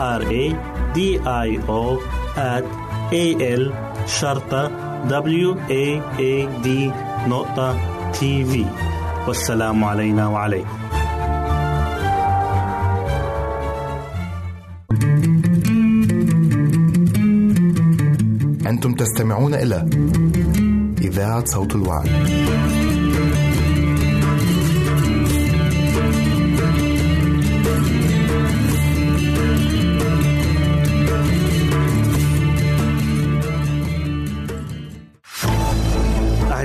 R A D I O at A L شرطة W A A D نقطة تي في والسلام علينا وعليكم أنتم تستمعون إلى إذاعة صوت الوعد.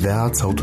إذاعة صوت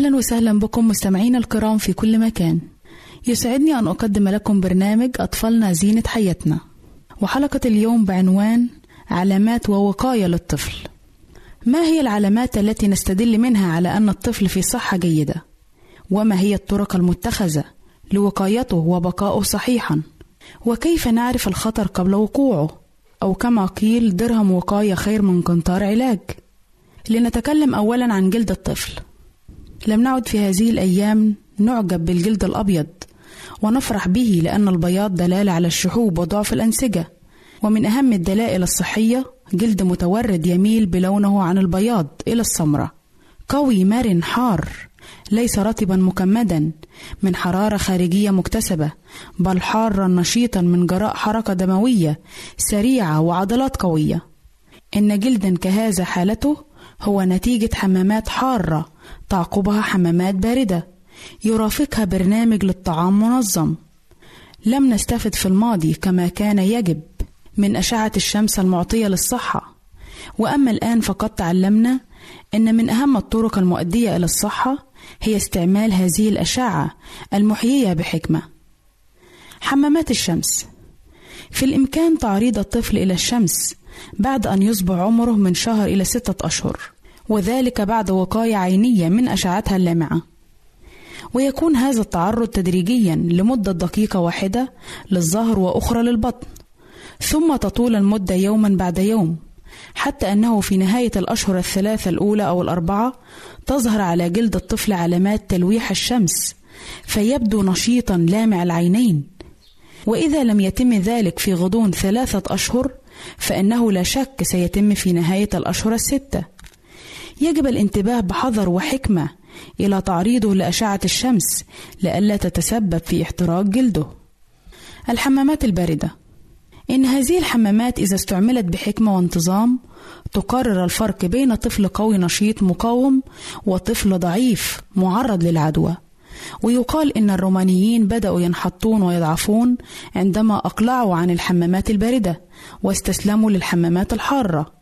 أهلا وسهلا بكم مستمعينا الكرام في كل مكان. يسعدني أن أقدم لكم برنامج أطفالنا زينة حياتنا. وحلقة اليوم بعنوان علامات ووقاية للطفل. ما هي العلامات التي نستدل منها على أن الطفل في صحة جيدة؟ وما هي الطرق المتخذة لوقايته وبقائه صحيحا؟ وكيف نعرف الخطر قبل وقوعه؟ أو كما قيل درهم وقاية خير من قنطار علاج. لنتكلم أولا عن جلد الطفل. لم نعد في هذه الأيام نعجب بالجلد الأبيض ونفرح به لأن البياض دلالة على الشحوب وضعف الأنسجة. ومن أهم الدلائل الصحية جلد متورد يميل بلونه عن البياض إلى السمرة. قوي مرن حار ليس رطبا مكمدا من حرارة خارجية مكتسبة بل حارا نشيطا من جراء حركة دموية سريعة وعضلات قوية. إن جلدا كهذا حالته هو نتيجة حمامات حارة تعقبها حمامات باردة. يرافقها برنامج للطعام منظم. لم نستفد في الماضي كما كان يجب من أشعة الشمس المعطية للصحة. وأما الآن فقد تعلمنا أن من أهم الطرق المؤدية إلى الصحة هي استعمال هذه الأشعة المحيية بحكمة. حمامات الشمس. في الإمكان تعريض الطفل إلى الشمس بعد أن يصبح عمره من شهر إلى ستة أشهر. وذلك بعد وقاية عينية من أشعتها اللامعة. ويكون هذا التعرض تدريجيا لمدة دقيقة واحدة للظهر وأخرى للبطن ثم تطول المدة يوما بعد يوم حتى أنه في نهاية الأشهر الثلاثة الأولى أو الأربعة تظهر على جلد الطفل علامات تلويح الشمس فيبدو نشيطا لامع العينين. وإذا لم يتم ذلك في غضون ثلاثة أشهر فإنه لا شك سيتم في نهاية الأشهر الستة. يجب الانتباه بحذر وحكمة إلى تعريضه لأشعة الشمس لئلا تتسبب في احتراق جلده. الحمامات الباردة إن هذه الحمامات إذا استعملت بحكمة وانتظام تقرر الفرق بين طفل قوي نشيط مقاوم وطفل ضعيف معرض للعدوى. ويقال إن الرومانيين بدأوا ينحطون ويضعفون عندما أقلعوا عن الحمامات الباردة واستسلموا للحمامات الحارة.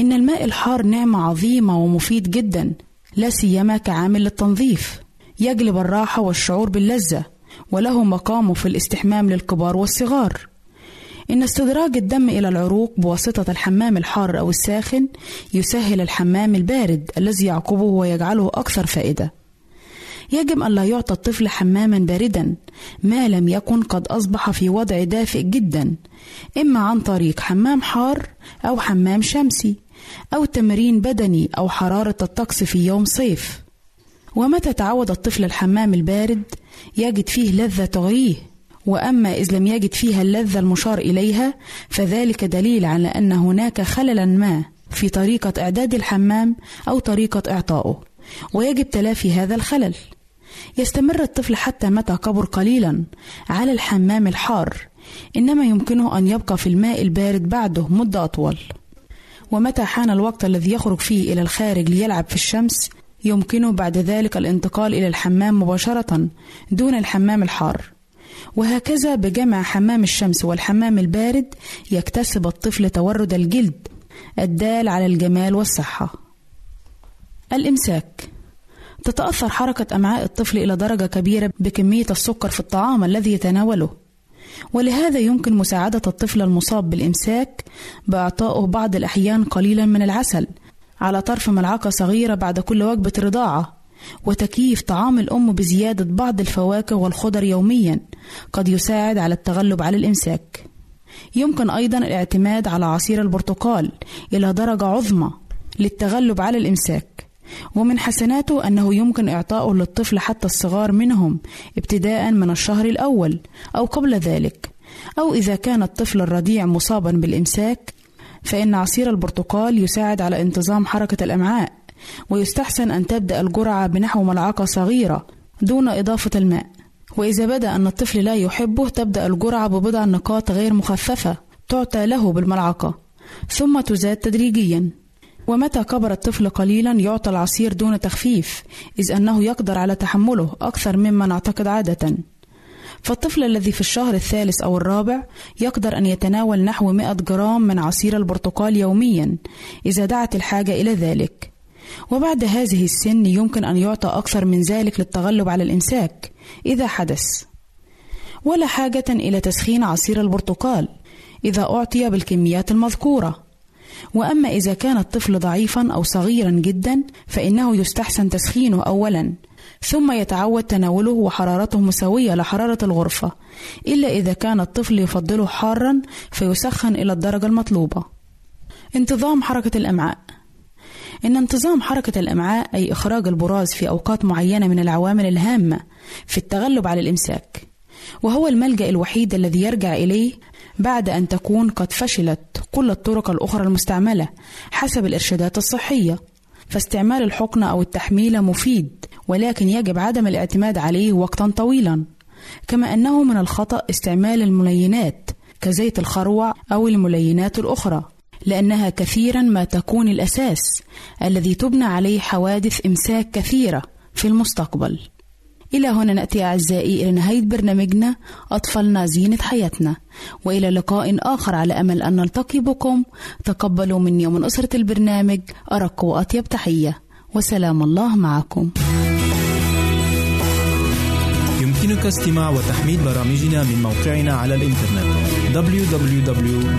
إن الماء الحار نعمة عظيمة ومفيد جدا لا سيما كعامل للتنظيف. يجلب الراحة والشعور باللذة وله مقامه في الاستحمام للكبار والصغار. إن استدراج الدم إلى العروق بواسطة الحمام الحار أو الساخن يسهل الحمام البارد الذي يعقبه ويجعله أكثر فائدة. يجب أن لا يعطى الطفل حماما باردا ما لم يكن قد أصبح في وضع دافئ جدا إما عن طريق حمام حار أو حمام شمسي أو تمرين بدني أو حرارة الطقس في يوم صيف. ومتى تعود الطفل الحمام البارد؟ يجد فيه لذة تغريه. وأما إذ لم يجد فيها اللذة المشار إليها فذلك دليل على أن هناك خللا ما في طريقة إعداد الحمام أو طريقة إعطائه. ويجب تلافي هذا الخلل. يستمر الطفل حتى متى كبر قليلا على الحمام الحار. إنما يمكنه أن يبقى في الماء البارد بعده مدة أطول. ومتى حان الوقت الذي يخرج فيه إلى الخارج ليلعب في الشمس؟ يمكنه بعد ذلك الانتقال إلى الحمام مباشرة دون الحمام الحار. وهكذا بجمع حمام الشمس والحمام البارد يكتسب الطفل تورد الجلد الدال على الجمال والصحة. الإمساك. تتأثر حركة أمعاء الطفل إلى درجة كبيرة بكمية السكر في الطعام الذي يتناوله. ولهذا يمكن مساعدة الطفل المصاب بالإمساك بإعطائه بعض الأحيان قليلا من العسل على طرف ملعقة صغيرة بعد كل وجبة رضاعة وتكييف طعام الأم بزيادة بعض الفواكه والخضر يوميا قد يساعد على التغلب على الإمساك. يمكن أيضا الاعتماد على عصير البرتقال إلى درجة عظمى للتغلب على الإمساك. ومن حسناته أنه يمكن إعطاؤه للطفل حتى الصغار منهم ابتداء من الشهر الأول أو قبل ذلك. أو إذا كان الطفل الرضيع مصابا بالإمساك فإن عصير البرتقال يساعد على انتظام حركة الأمعاء ويستحسن أن تبدأ الجرعة بنحو ملعقة صغيرة دون إضافة الماء. وإذا بدأ أن الطفل لا يحبه تبدأ الجرعة ببضع نقاط غير مخففة تعطى له بالملعقة ثم تزاد تدريجيا. ومتى كبر الطفل قليلا يعطى العصير دون تخفيف إذ أنه يقدر على تحمله أكثر مما نعتقد عادة. فالطفل الذي في الشهر الثالث أو الرابع يقدر أن يتناول نحو 100 جرام من عصير البرتقال يوميا إذا دعت الحاجة إلى ذلك. وبعد هذه السن يمكن أن يعطى أكثر من ذلك للتغلب على الإمساك إذا حدث. ولا حاجة إلى تسخين عصير البرتقال إذا أعطي بالكميات المذكورة. وأما إذا كان الطفل ضعيفا أو صغيرا جدا فإنه يستحسن تسخينه أولا ثم يتعود تناوله وحرارته مساوية لحرارة الغرفة إلا إذا كان الطفل يفضله حارا فيسخن إلى الدرجة المطلوبة. انتظام حركة الأمعاء. إن انتظام حركة الأمعاء أي إخراج البراز في أوقات معينة من العوامل الهامة في التغلب على الإمساك وهو الملجأ الوحيد الذي يرجع إليه بعد أن تكون قد فشلت كل الطرق الأخرى المستعملة حسب الإرشادات الصحية. فاستعمال الحقنة أو التحميلة مفيد ولكن يجب عدم الاعتماد عليه وقتا طويلا. كما أنه من الخطأ استعمال الملينات كزيت الخروع أو الملينات الأخرى لأنها كثيرا ما تكون الأساس الذي تبنى عليه حوادث إمساك كثيرة في المستقبل. إلى هنا نأتي أعزائي إلى نهاية برنامجنا أطفالنا زينة حياتنا وإلى لقاء آخر على أمل أن نلتقي بكم. تقبلوا مني ومن أسرة البرنامج أرق وأطيب تحية. وسلام الله معكم. يمكنك استماع وتحميل برامجنا من موقعنا على الإنترنت www.awr.org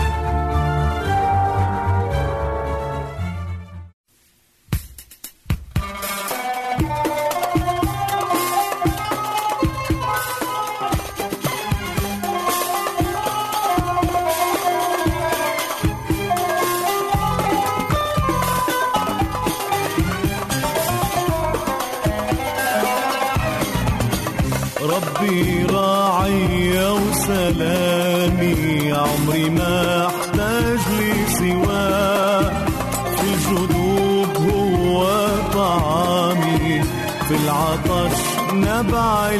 نبع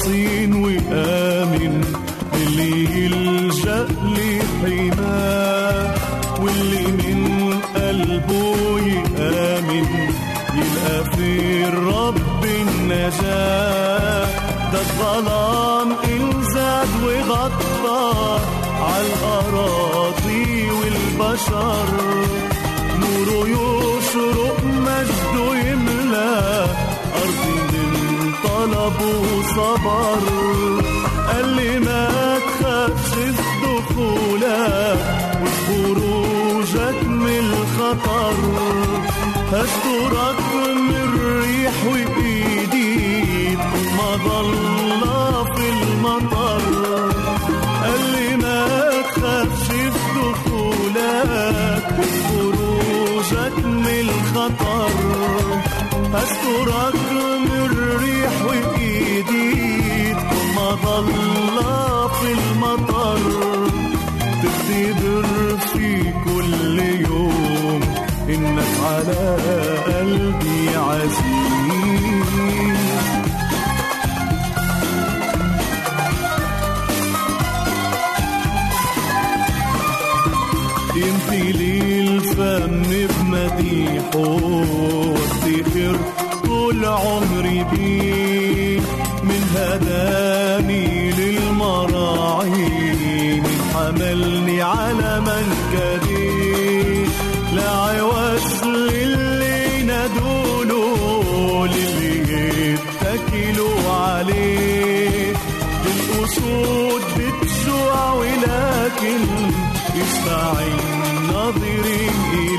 حصين وآمن اللي يلجأ لحماه واللي من قلبه يآمن يلقى في الرب النجاة ده الظلام انزاد وغطى عالأراضي والبشر. طلب وصبر قال لي ما تخافش في دخولك وخروجك من الخطر. هسترك من الريح وبإيدي ما ضل في المطر. قال لي ما تخافش في دخولك وخروجك من الخطر. هسترك المطر تختبر في كل يوم. إنك على قلبي عزيز. يمتلي الفم بمديحه. الناظرين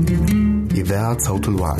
إذاعة صوت الوعد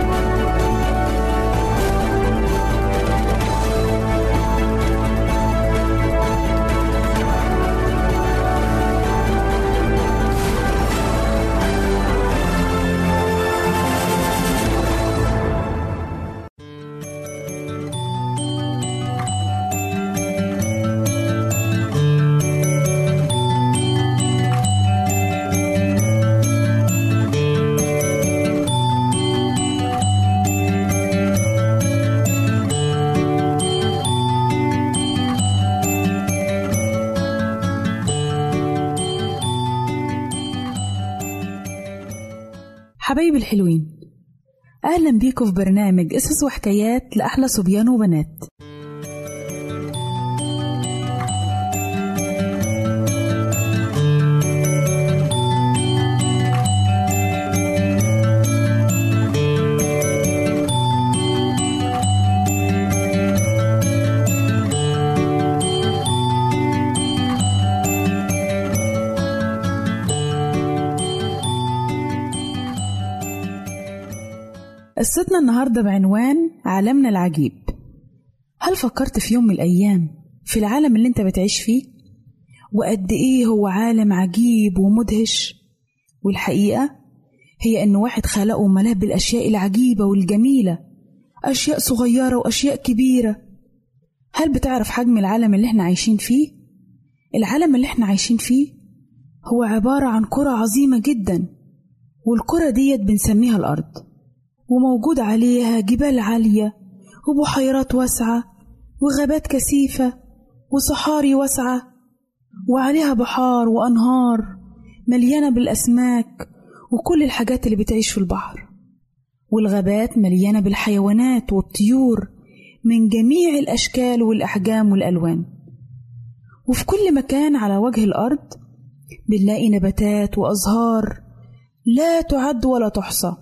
الحلوين. أهلا بيكم في برنامج قصص وحكايات لأحلى صبيان وبنات. قصتنا النهاردة بعنوان عالمنا العجيب هل فكرت في يوم من الأيام في العالم اللي انت بتعيش فيه؟ وقد إيه هو عالم عجيب ومدهش والحقيقة هي إن واحد خلقه ملاه بالأشياء العجيبة والجميلة أشياء صغيرة وأشياء كبيرة هل بتعرف حجم العالم اللي إحنا عايشين فيه؟ العالم اللي إحنا عايشين فيه هو عبارة عن كرة عظيمة جدا والكرة ديت بنسميها الأرض وموجود عليها جبال عالية وبحيرات واسعة وغابات كثيفة وصحاري واسعة وعليها بحار وأنهار مليانة بالأسماك وكل الحاجات اللي بتعيش في البحر. والغابات مليانة بالحيوانات والطيور من جميع الأشكال والأحجام والألوان. وفي كل مكان على وجه الأرض بنلاقي نباتات وأزهار لا تعد ولا تحصى.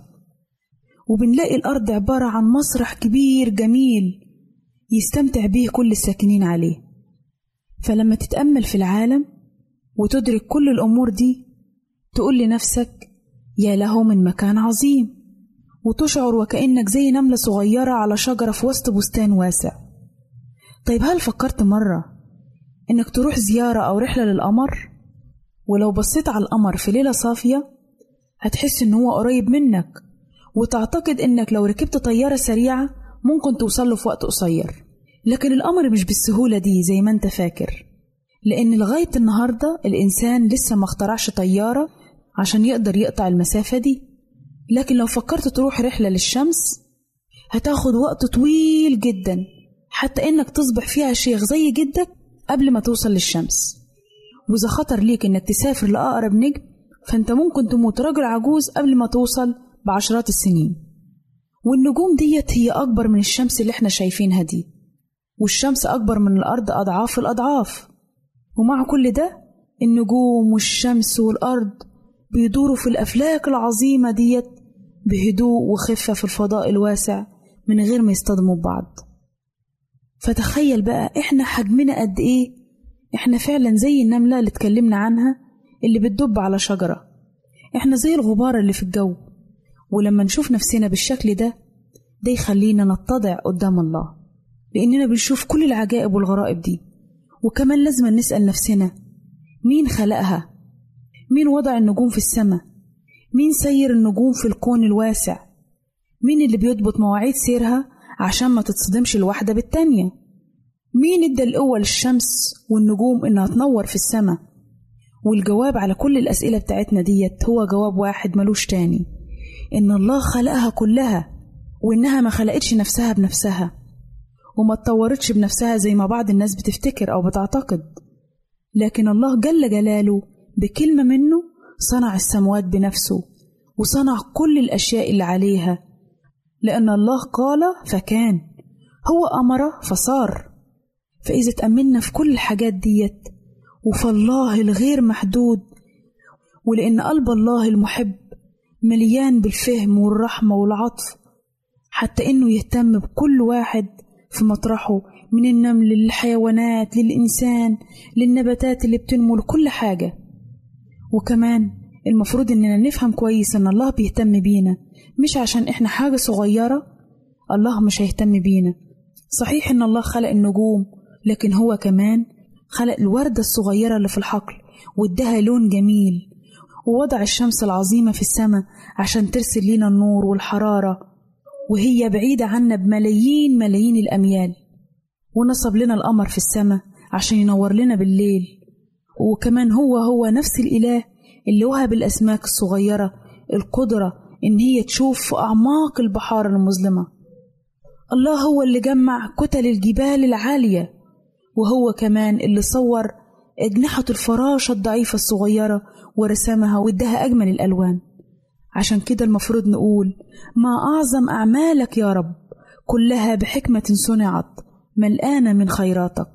وبنلاقي الأرض عبارة عن مسرح كبير جميل يستمتع به كل الساكنين عليه. فلما تتأمل في العالم وتدرك كل الأمور دي تقول لنفسك يا له من مكان عظيم. وتشعر وكأنك زي نملة صغيرة على شجرة في وسط بستان واسع. طيب هل فكرت مرة إنك تروح زيارة أو رحلة للقمر؟ ولو بصيت على القمر في ليلة صافية هتحس إن هو قريب منك. وتعتقد إنك لو ركبت طيارة سريعة ممكن توصله في وقت قصير. لكن الأمر مش بالسهولة دي زي ما أنت فاكر. لأن لغاية النهاردة الإنسان لسه ما اخترعش طيارة عشان يقدر يقطع المسافة دي. لكن لو فكرت تروح رحلة للشمس هتاخد وقت طويل جدا حتى إنك تصبح فيها شيخ زي جدك قبل ما توصل للشمس. وإذا خطر ليك إنك تسافر لأقرب نجم فأنت ممكن تموت راجل عجوز قبل ما توصل بعشرات السنين. والنجوم ديت هي أكبر من الشمس اللي إحنا شايفينها دي. والشمس أكبر من الأرض أضعاف الأضعاف. ومع كل ده النجوم والشمس والأرض بيدوروا في الأفلاك العظيمة ديت بهدوء وخفة في الفضاء الواسع من غير ما يصطدموا ببعض. فتخيل بقى إحنا حجمنا قد إيه؟ إحنا فعلا زي النملة اللي اتكلمنا عنها اللي بتدب على شجرة. إحنا زي الغبار اللي في الجو. ولما نشوف نفسنا بالشكل ده ده يخلينا نتضع قدام الله لأننا بنشوف كل العجائب والغرائب دي. وكمان لازم نسأل نفسنا مين خلقها؟ مين وضع النجوم في السماء؟ مين سير النجوم في الكون الواسع؟ مين اللي بيضبط مواعيد سيرها عشان ما تتصدمش الواحدة بالتانية؟ مين ادى القوة للشمس والنجوم إنها تنور في السماء؟ والجواب على كل الأسئلة بتاعتنا ديت هو جواب واحد ملوش تاني. إن الله خلقها كلها وإنها ما خلقتش نفسها بنفسها وما اتطورتش بنفسها زي ما بعض الناس بتفتكر أو بتعتقد. لكن الله جل جلاله بكلمة منه صنع السماوات بنفسه وصنع كل الأشياء اللي عليها. لأن الله قال فكان هو أمر فصار. فإذا تأملنا في كل الحاجات ديت وفالله الغير محدود ولأن قلب الله المحب مليان بالفهم والرحمة والعطف حتى إنه يهتم بكل واحد في مطرحه من النمل للحيوانات للإنسان للنباتات اللي بتنمو لكل حاجة. وكمان المفروض إننا نفهم كويس إن الله بيهتم بينا مش عشان إحنا حاجة صغيرة الله مش هيهتم بينا. صحيح إن الله خلق النجوم لكن هو كمان خلق الوردة الصغيرة اللي في الحقل واداها لون جميل. ووضع الشمس العظيمة في السماء عشان ترسل لنا النور والحرارة وهي بعيدة عنا بملايين ملايين الأميال. ونصب لنا القمر في السماء عشان ينور لنا بالليل. وكمان هو هو نفس الإله اللي وهب الأسماك الصغيرة القدرة إن هي تشوف في أعماق البحار المظلمة. الله هو اللي جمع كتل الجبال العالية وهو كمان اللي صور أجنحة الفراشة الضعيفة الصغيرة ورسمها واداها أجمل الألوان. عشان كده المفروض نقول ما أعظم أعمالك يا رب كلها بحكمة صنعت ملقانة من خيراتك.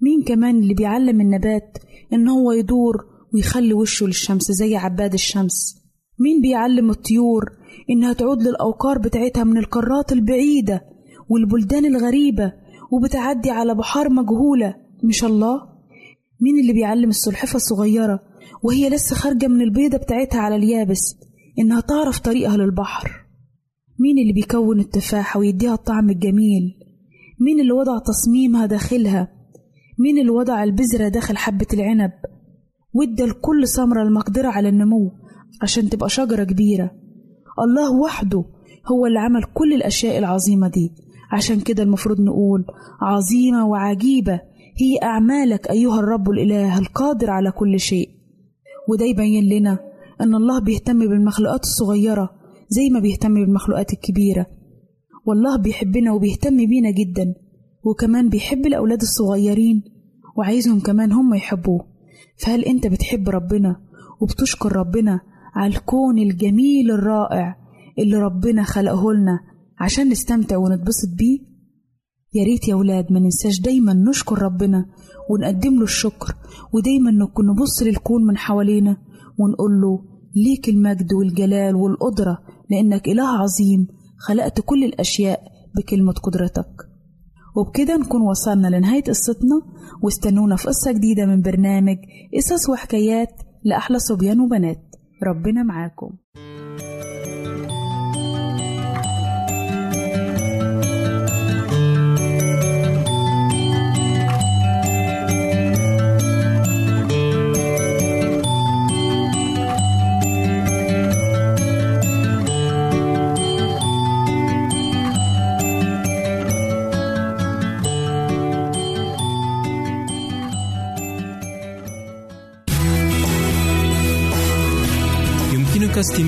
مين كمان اللي بيعلم النبات إن هو يدور ويخلي وشه للشمس زي عباد الشمس؟ مين بيعلم الطيور إنها تعود للأوقار بتاعتها من القارات البعيدة والبلدان الغريبة وبتعدي على بحار مجهولة؟ مش الله؟ مين اللي بيعلم السلحفة الصغيرة وهي لسه خارجة من البيضة بتاعتها على اليابس إنها تعرف طريقها للبحر. مين اللي بيكون التفاحة ويديها الطعم الجميل؟ مين اللي وضع تصميمها داخلها؟ مين اللي وضع البذرة داخل حبة العنب؟ وادى لكل ثمرة المقدرة على النمو عشان تبقى شجرة كبيرة. الله وحده هو اللي عمل كل الأشياء العظيمة دي. عشان كده المفروض نقول عظيمة وعجيبة. هي أعمالك أيها الرب الإله القادر على كل شيء. وده يبين لنا أن الله بيهتم بالمخلوقات الصغيرة زي ما بيهتم بالمخلوقات الكبيرة. والله بيحبنا وبيهتم بينا جدا وكمان بيحب الأولاد الصغيرين وعايزهم كمان هم يحبوه. فهل أنت بتحب ربنا وبتشكر ربنا على الكون الجميل الرائع اللي ربنا خلقه لنا عشان نستمتع ونتبسط بيه؟ يا ريت يا ولاد ما ننساش دايما نشكر ربنا ونقدم له الشكر ودايما نكون نبص للكون من حوالينا ونقول له ليك المجد والجلال والقدرة لأنك إله عظيم خلقت كل الأشياء بكلمة قدرتك. وبكده نكون وصلنا لنهاية قصتنا واستنونا في قصة جديدة من برنامج قصص وحكايات لأحلى صبيان وبنات. ربنا معاكم.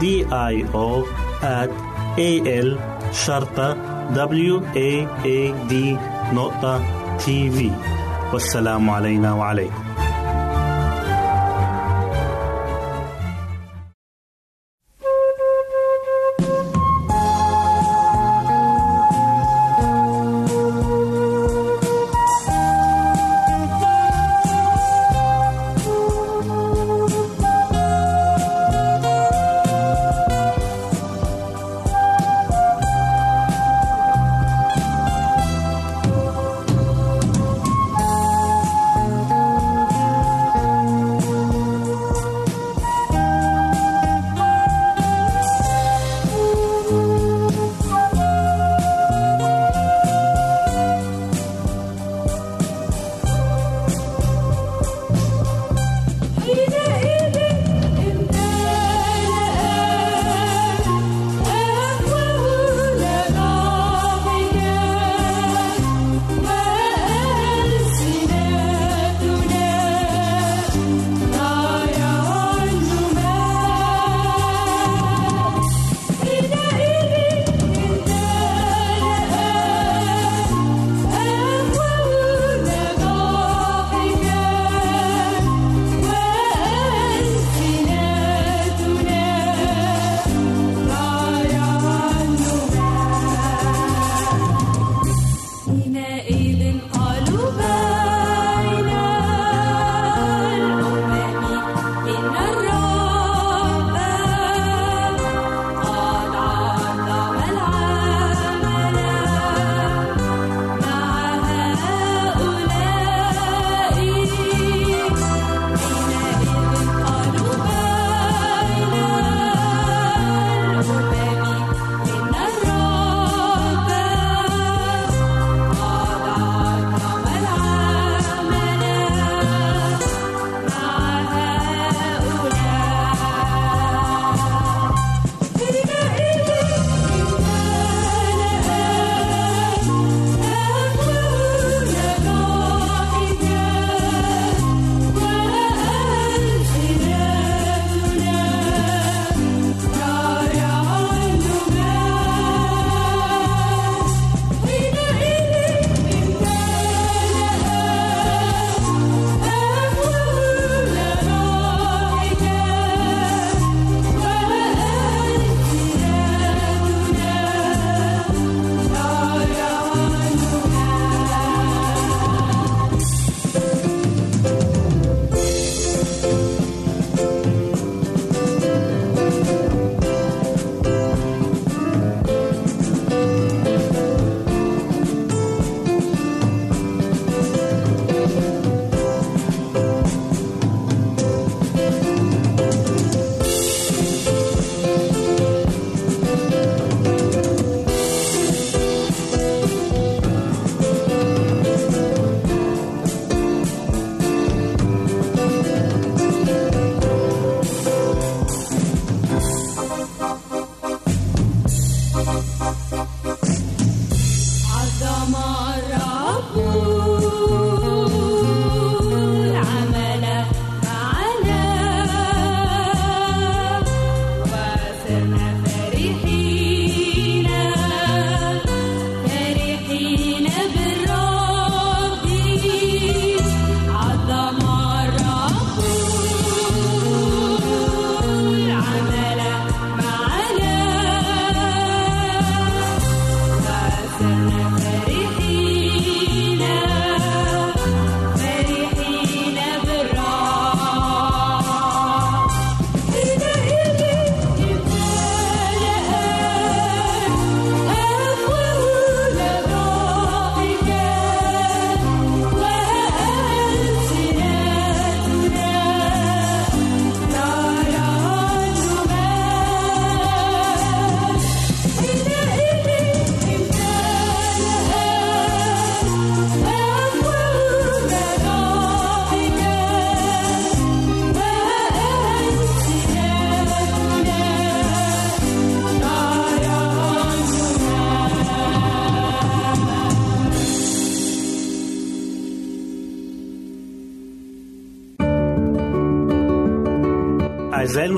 D I O at A L شرطة W A A D نقطة تي في والسلام علينا وعليكم.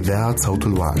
إذاعة صوت الوعد.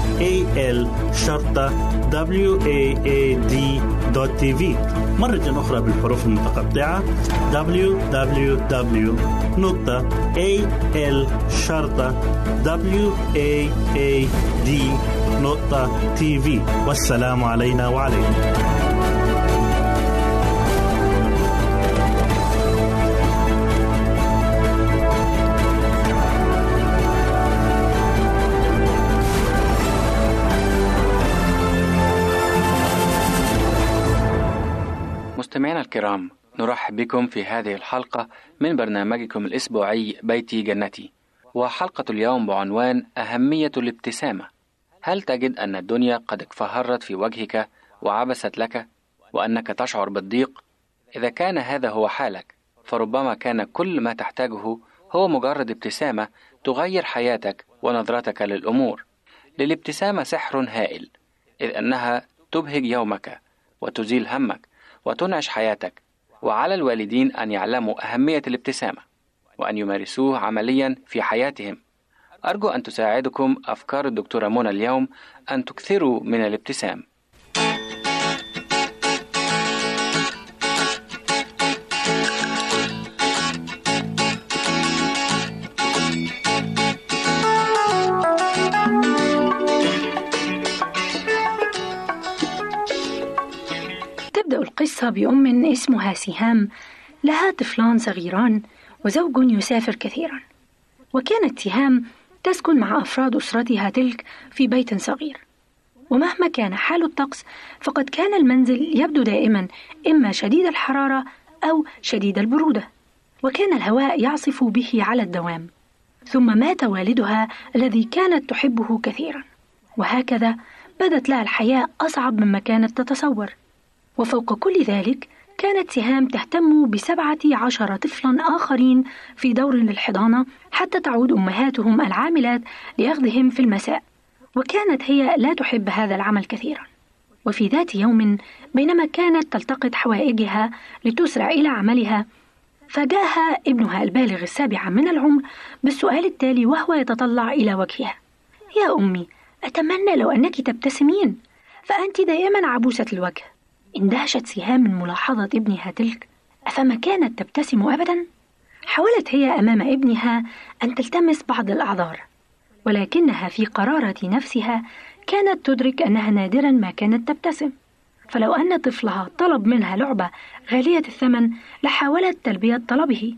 www.al-waad.tv مرة أخرى بالحروف المتقطعة. Www.al-waad.tv والسلام علينا وعليكم. مستمعينا الكرام نرحب بكم في هذه الحلقة من برنامجكم الأسبوعي بيتي جنتي. وحلقة اليوم بعنوان أهمية الابتسامة. هل تجد أن الدنيا قد اكفهرت في وجهك وعبست لك وأنك تشعر بالضيق؟ إذا كان هذا هو حالك فربما كان كل ما تحتاجه هو مجرد ابتسامة تغير حياتك ونظرتك للأمور. للابتسامة سحر هائل إذ أنها تبهج يومك وتزيل همك. وتنعش حياتك. وعلى الوالدين أن يعلموا أهمية الابتسامة وأن يمارسوه عمليا في حياتهم. أرجو أن تساعدكم أفكار الدكتورة منى اليوم أن تكثروا من الابتسام. تبدأ القصة بأم اسمها سهام لها طفلان صغيران وزوج يسافر كثيرا. وكانت سهام تسكن مع أفراد أسرتها تلك في بيت صغير. ومهما كان حال الطقس فقد كان المنزل يبدو دائما إما شديد الحرارة أو شديد البرودة وكان الهواء يعصف به على الدوام. ثم مات والدها الذي كانت تحبه كثيرا. وهكذا بدت لها الحياة أصعب مما كانت تتصور. وفوق كل ذلك كانت سهام تهتم بسبعة عشر طفلا آخرين في دور للحضانة حتى تعود أمهاتهم العاملات لأخذهم في المساء وكانت هي لا تحب هذا العمل كثيرا. وفي ذات يوم بينما كانت تلتقط حوائجها لتسرع إلى عملها فجاءها ابنها البالغ السابع من العمر بالسؤال التالي وهو يتطلع إلى وجهها. يا أمي أتمنى لو أنك تبتسمين فأنت دائما عبوسة الوجه. اندهشت سهام من ملاحظة ابنها تلك. أفما كانت تبتسم أبدا؟ حاولت هي أمام ابنها أن تلتمس بعض الأعذار ولكنها في قرارة نفسها كانت تدرك أنها نادرا ما كانت تبتسم. فلو أن طفلها طلب منها لعبة غالية الثمن لحاولت تلبية طلبه.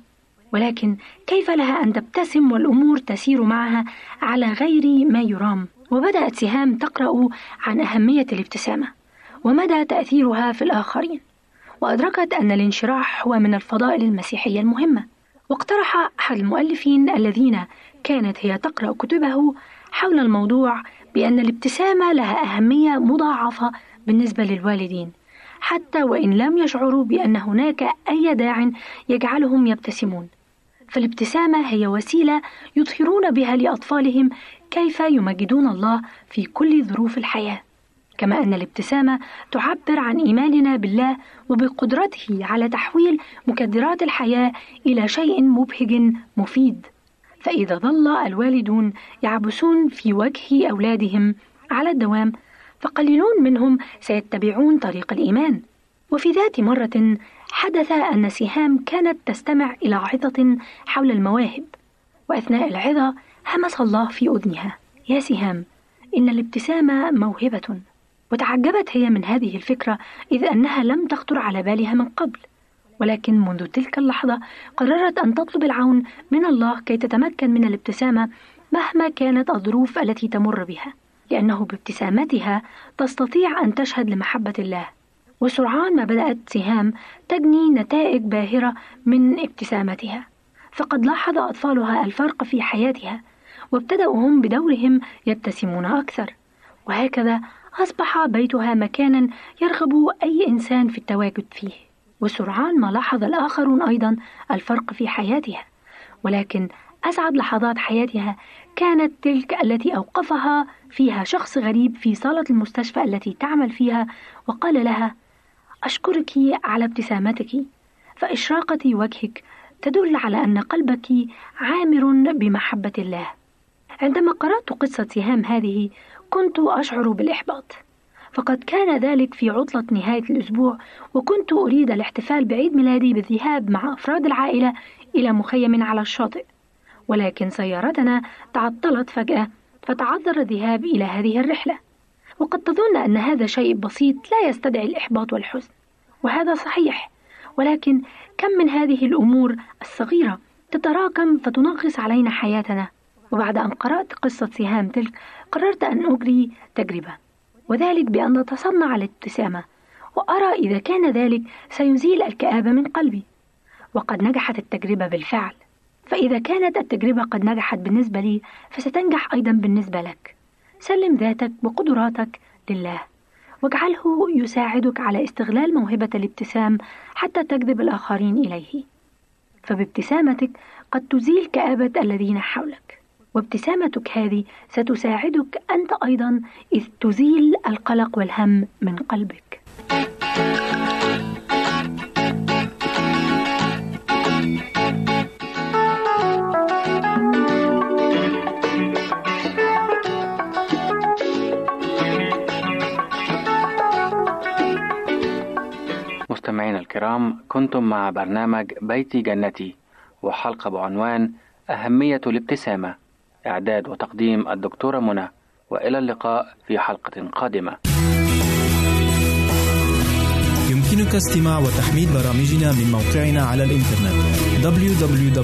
ولكن كيف لها أن تبتسم والأمور تسير معها على غير ما يرام؟ وبدأت سهام تقرأ عن أهمية الابتسامة. ومدى تأثيرها في الآخرين. وأدركت أن الانشراح هو من الفضائل المسيحية المهمة. واقترح أحد المؤلفين الذين كانت هي تقرأ كتبه حول الموضوع بأن الابتسامة لها أهمية مضاعفة بالنسبة للوالدين حتى وإن لم يشعروا بأن هناك أي داع يجعلهم يبتسمون. فالابتسامة هي وسيلة يظهرون بها لأطفالهم كيف يمجدون الله في كل ظروف الحياة. كما أن الابتسامة تعبر عن إيماننا بالله وبقدرته على تحويل مكدرات الحياة إلى شيء مبهج مفيد. فإذا ظل الوالدون يعبسون في وجه أولادهم على الدوام فقليلون منهم سيتبعون طريق الإيمان. وفي ذات مرة حدث أن سهام كانت تستمع إلى عظة حول المواهب وأثناء العظة همس الله في أذنها. يا سهام إن الابتسامة موهبة. وتعجبت هي من هذه الفكرة إذ أنها لم تخطر على بالها من قبل. ولكن منذ تلك اللحظة قررت أن تطلب العون من الله كي تتمكن من الابتسامة مهما كانت الظروف التي تمر بها لأنه بابتسامتها تستطيع أن تشهد لمحبة الله. وسرعان ما بدأت سهام تجني نتائج باهرة من ابتسامتها. فقد لاحظ أطفالها الفرق في حياتها وابتدأوا هم بدورهم يبتسمون أكثر. وهكذا أصبح بيتها مكانا يرغب أي إنسان في التواجد فيه. وسرعان ما لاحظ الآخرون أيضا الفرق في حياتها. ولكن أسعد لحظات حياتها كانت تلك التي أوقفها فيها شخص غريب في صالة المستشفى التي تعمل فيها وقال لها أشكرك على ابتسامتك فإشراقة وجهك تدل على أن قلبك عامر بمحبة الله. عندما قرأت قصة سهام هذه كنت أشعر بالإحباط. فقد كان ذلك في عطلة نهاية الأسبوع وكنت أريد الاحتفال بعيد ميلادي بالذهاب مع أفراد العائلة إلى مخيم على الشاطئ. ولكن سيارتنا تعطلت فجأة فتعذر الذهاب إلى هذه الرحلة. وقد تظن أن هذا شيء بسيط لا يستدعي الإحباط والحزن. وهذا صحيح. ولكن كم من هذه الأمور الصغيرة تتراكم فتنغص علينا حياتنا. وبعد أن قرأت قصة سهام تلك قررت أن أجري تجربة وذلك بأن أتصنع الابتسامة وأرى إذا كان ذلك سيزيل الكآبة من قلبي وقد نجحت التجربة بالفعل فإذا كانت التجربة قد نجحت بالنسبة لي فستنجح أيضا بالنسبة لك. سلم ذاتك وقدراتك لله واجعله يساعدك على استغلال موهبة الابتسام حتى تجذب الآخرين إليه. فبابتسامتك قد تزيل كآبة الذين حولك. وابتسامتك هذه ستساعدك أنت أيضا إذ تزيل القلق والهم من قلبك. مستمعينا الكرام كنتم مع برنامج بيتي جنتي وحلقة بعنوان أهمية الابتسامة. إعداد وتقديم الدكتورة منى وإلى اللقاء في حلقة قادمة. يمكنك استماع وتحميل برامجنا من موقعنا على الإنترنت www.awr.org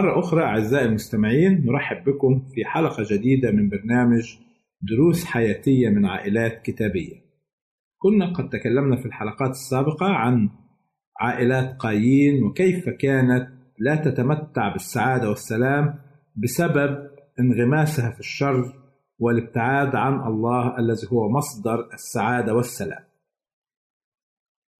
مرة أخرى أعزائي المستمعين نرحب بكم في حلقة جديدة من برنامج دروس حياتية من عائلات كتابية. كنا قد تكلمنا في الحلقات السابقة عن عائلات قايين وكيف كانت لا تتمتع بالسعادة والسلام بسبب انغماسها في الشر والابتعاد عن الله الذي هو مصدر السعادة والسلام.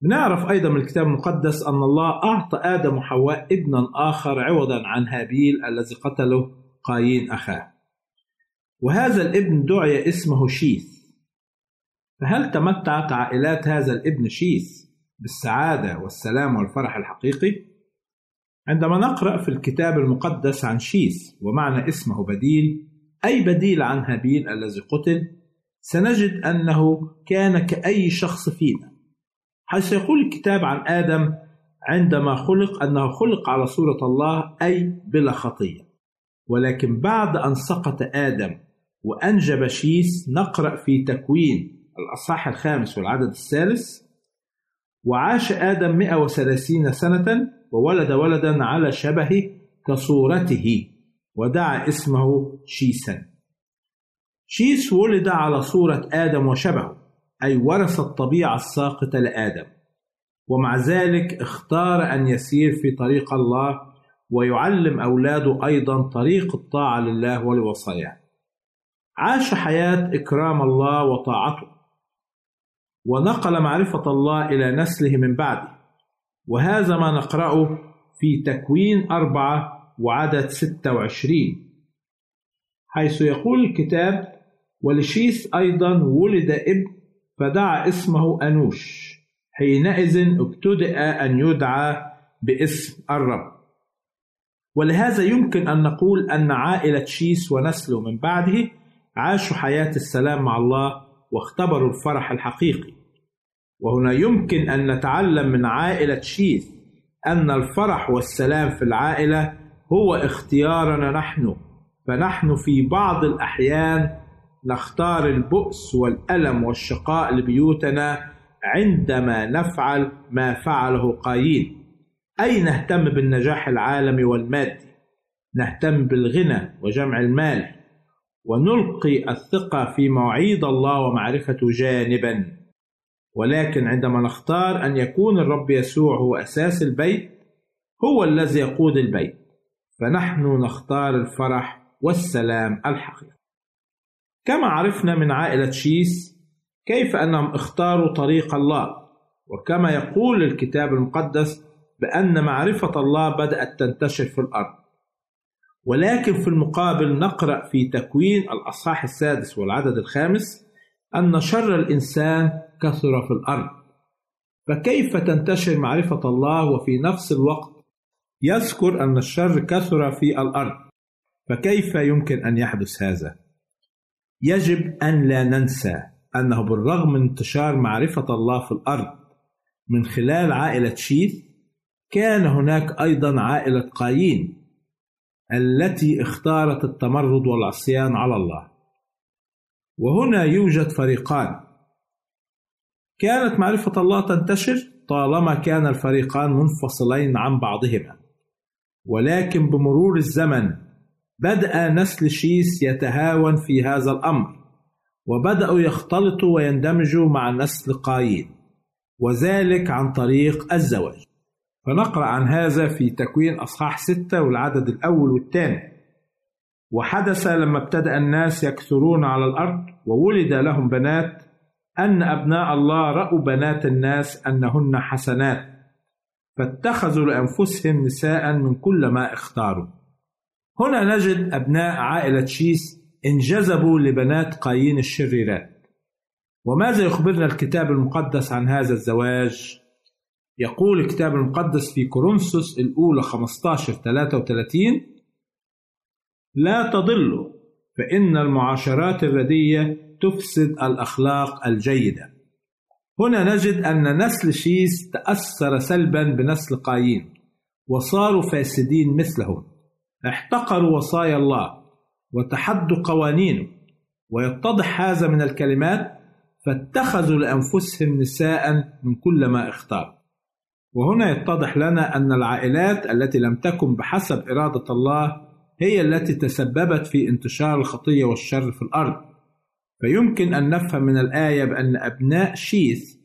نعرف أيضا من الكتاب المقدس أن الله أعطى آدم وحواء ابنا آخر عوضا عن هابيل الذي قتله قايين أخاه. وهذا الابن دعي اسمه شيث. فهل تمتعت عائلات هذا الابن شيث بالسعادة والسلام والفرح الحقيقي؟ عندما نقرأ في الكتاب المقدس عن شيث ومعنى اسمه بديل أي بديل عن هابيل الذي قتل؟ سنجد أنه كان كأي شخص فينا. حيث يقول الكتاب عن آدم عندما خلق أنه خلق على صورة الله أي بلا خطية؟ ولكن بعد أن سقط آدم وأنجب شيس نقرأ في تكوين الأصحاح الخامس والعدد الثالث. وعاش آدم 130 سنة وولد ولدا على شبهه كصورته ودعا اسمه شيسا. شيس ولد على صورة آدم وشبهه. أي ورث الطبيعة الساقطة لآدم. ومع ذلك اختار أن يسير في طريق الله ويعلم أولاده أيضا طريق الطاعة لله ولوصاياه. عاش حياة إكرام الله وطاعته. ونقل معرفة الله إلى نسله من بعده. وهذا ما نقرأه في تكوين أربعة وعدد 26 حيث يقول الكتاب ولشيث أيضا ولد ابن فدعا اسمه أنوش. حينئذ ابتدأ أن يدعى باسم الرب. ولهذا يمكن أن نقول أن عائلة شيس ونسله من بعده عاشوا حياة السلام مع الله واختبروا الفرح الحقيقي. وهنا يمكن أن نتعلم من عائلة شيث أن الفرح والسلام في العائلة هو اختيارنا نحن. فنحن في بعض الأحيان نختار البؤس والألم والشقاء لبيوتنا عندما نفعل ما فعله قايين. أي نهتم بالنجاح العالمي والمادي؟ نهتم بالغنى وجمع المال. ونلقي الثقة في مواعيد الله ومعرفته جانبا. ولكن عندما نختار أن يكون الرب يسوع هو أساس البيت هو الذي يقود البيت. فنحن نختار الفرح والسلام الحقيقي. كما عرفنا من عائلة شيس كيف أنهم اختاروا طريق الله وكما يقول الكتاب المقدس بأن معرفة الله بدأت تنتشر في الأرض. ولكن في المقابل نقرأ في تكوين الأصحاح السادس والعدد الخامس أن شر الإنسان كثر في الأرض. فكيف تنتشر معرفة الله وفي نفس الوقت يذكر أن الشر كثر في الأرض؟ فكيف يمكن أن يحدث هذا؟ يجب أن لا ننسى أنه بالرغم من انتشار معرفة الله في الأرض من خلال عائلة شيث كان هناك أيضا عائلة قايين التي اختارت التمرد والعصيان على الله. وهنا يوجد فريقان. كانت معرفة الله تنتشر طالما كان الفريقان منفصلين عن بعضهما. ولكن بمرور الزمن بدأ نسل شيس يتهاون في هذا الأمر وبدأوا يختلطوا ويندمجوا مع نسل قايين وذلك عن طريق الزواج. فنقرأ عن هذا في تكوين أصحاح ستة والعدد الأول والثاني. وحدث لما ابتدأ الناس يكثرون على الأرض وولد لهم بنات أن أبناء الله رأوا بنات الناس أنهن حسنات فاتخذوا لأنفسهم نساء من كل ما اختاروا. هنا نجد أبناء عائلة شيس انجذبوا لبنات قايين الشريرات. وماذا يخبرنا الكتاب المقدس عن هذا الزواج؟ يقول الكتاب المقدس في كورنثوس الأولى 15 33 لا تضلوا فإن المعاشرات الردية تفسد الأخلاق الجيدة. هنا نجد أن نسل شيس تأثر سلبا بنسل قايين وصاروا فاسدين مثلهم. احتقروا وصايا الله وتحدوا قوانينه ويتضح هذا من الكلمات فاتخذوا لأنفسهم نساء من كل ما اختار وهنا يتضح لنا أن العائلات التي لم تكن بحسب إرادة الله هي التي تسببت في انتشار الخطية والشر في الأرض. فيمكن أن نفهم من الآية بأن أبناء شيث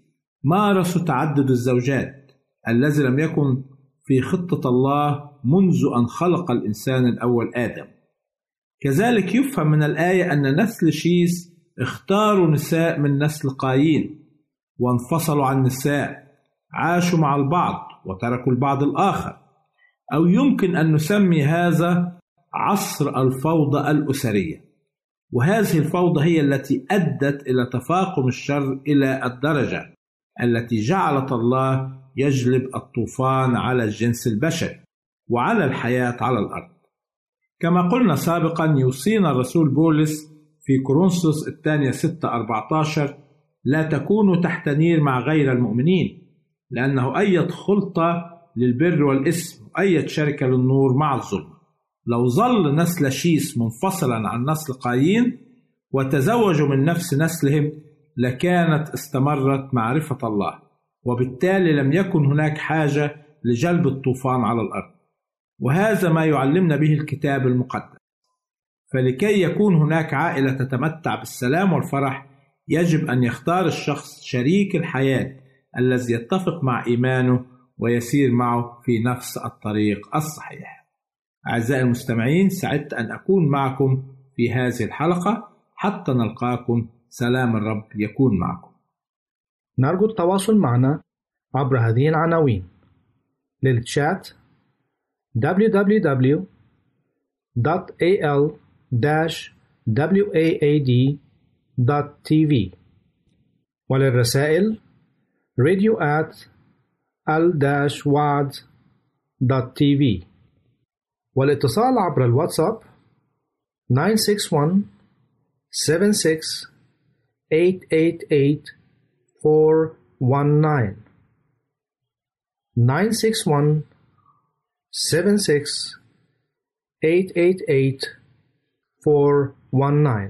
مارسوا تعدد الزوجات الذي لم يكن في خطة الله منذ أن خلق الإنسان الأول آدم. كذلك يفهم من الآية أن نسل شيث اختاروا نساء من نسل قايين وانفصلوا عن النساء عاشوا مع البعض وتركوا البعض الآخر. أو يمكن أن نسمي هذا عصر الفوضى الأسرية. وهذه الفوضى هي التي أدت إلى تفاقم الشر إلى الدرجة التي جعلت الله يجلب الطوفان على الجنس البشري. وعلى الحياة على الأرض. كما قلنا سابقا يوصينا الرسول بولس في كورنثوس الثانية 6 14 لا تكونوا تحت نير مع غير المؤمنين لأنه أية خلطة للبر والإثم وأية شركة للنور مع الظلم. لو ظل نسل شيس منفصلا عن نسل قايين وتزوجوا من نفس نسلهم لكانت استمرت معرفة الله وبالتالي لم يكن هناك حاجة لجلب الطوفان على الأرض. وهذا ما يعلمنا به الكتاب المقدس فلكي يكون هناك عائلة تتمتع بالسلام والفرح يجب أن يختار الشخص شريك الحياة الذي يتفق مع إيمانه ويسير معه في نفس الطريق الصحيح. أعزائي المستمعين سعدت أن أكون معكم في هذه الحلقة حتى نلقاكم سلام الرب يكون معكم. نرجو التواصل معنا عبر هذه العناوين للتشات www.al-waad.tv وللرسائل radio at al-waad.tv والاتصال عبر الواتساب 961 76 888 419 961 seven six eight eight eight four one nine.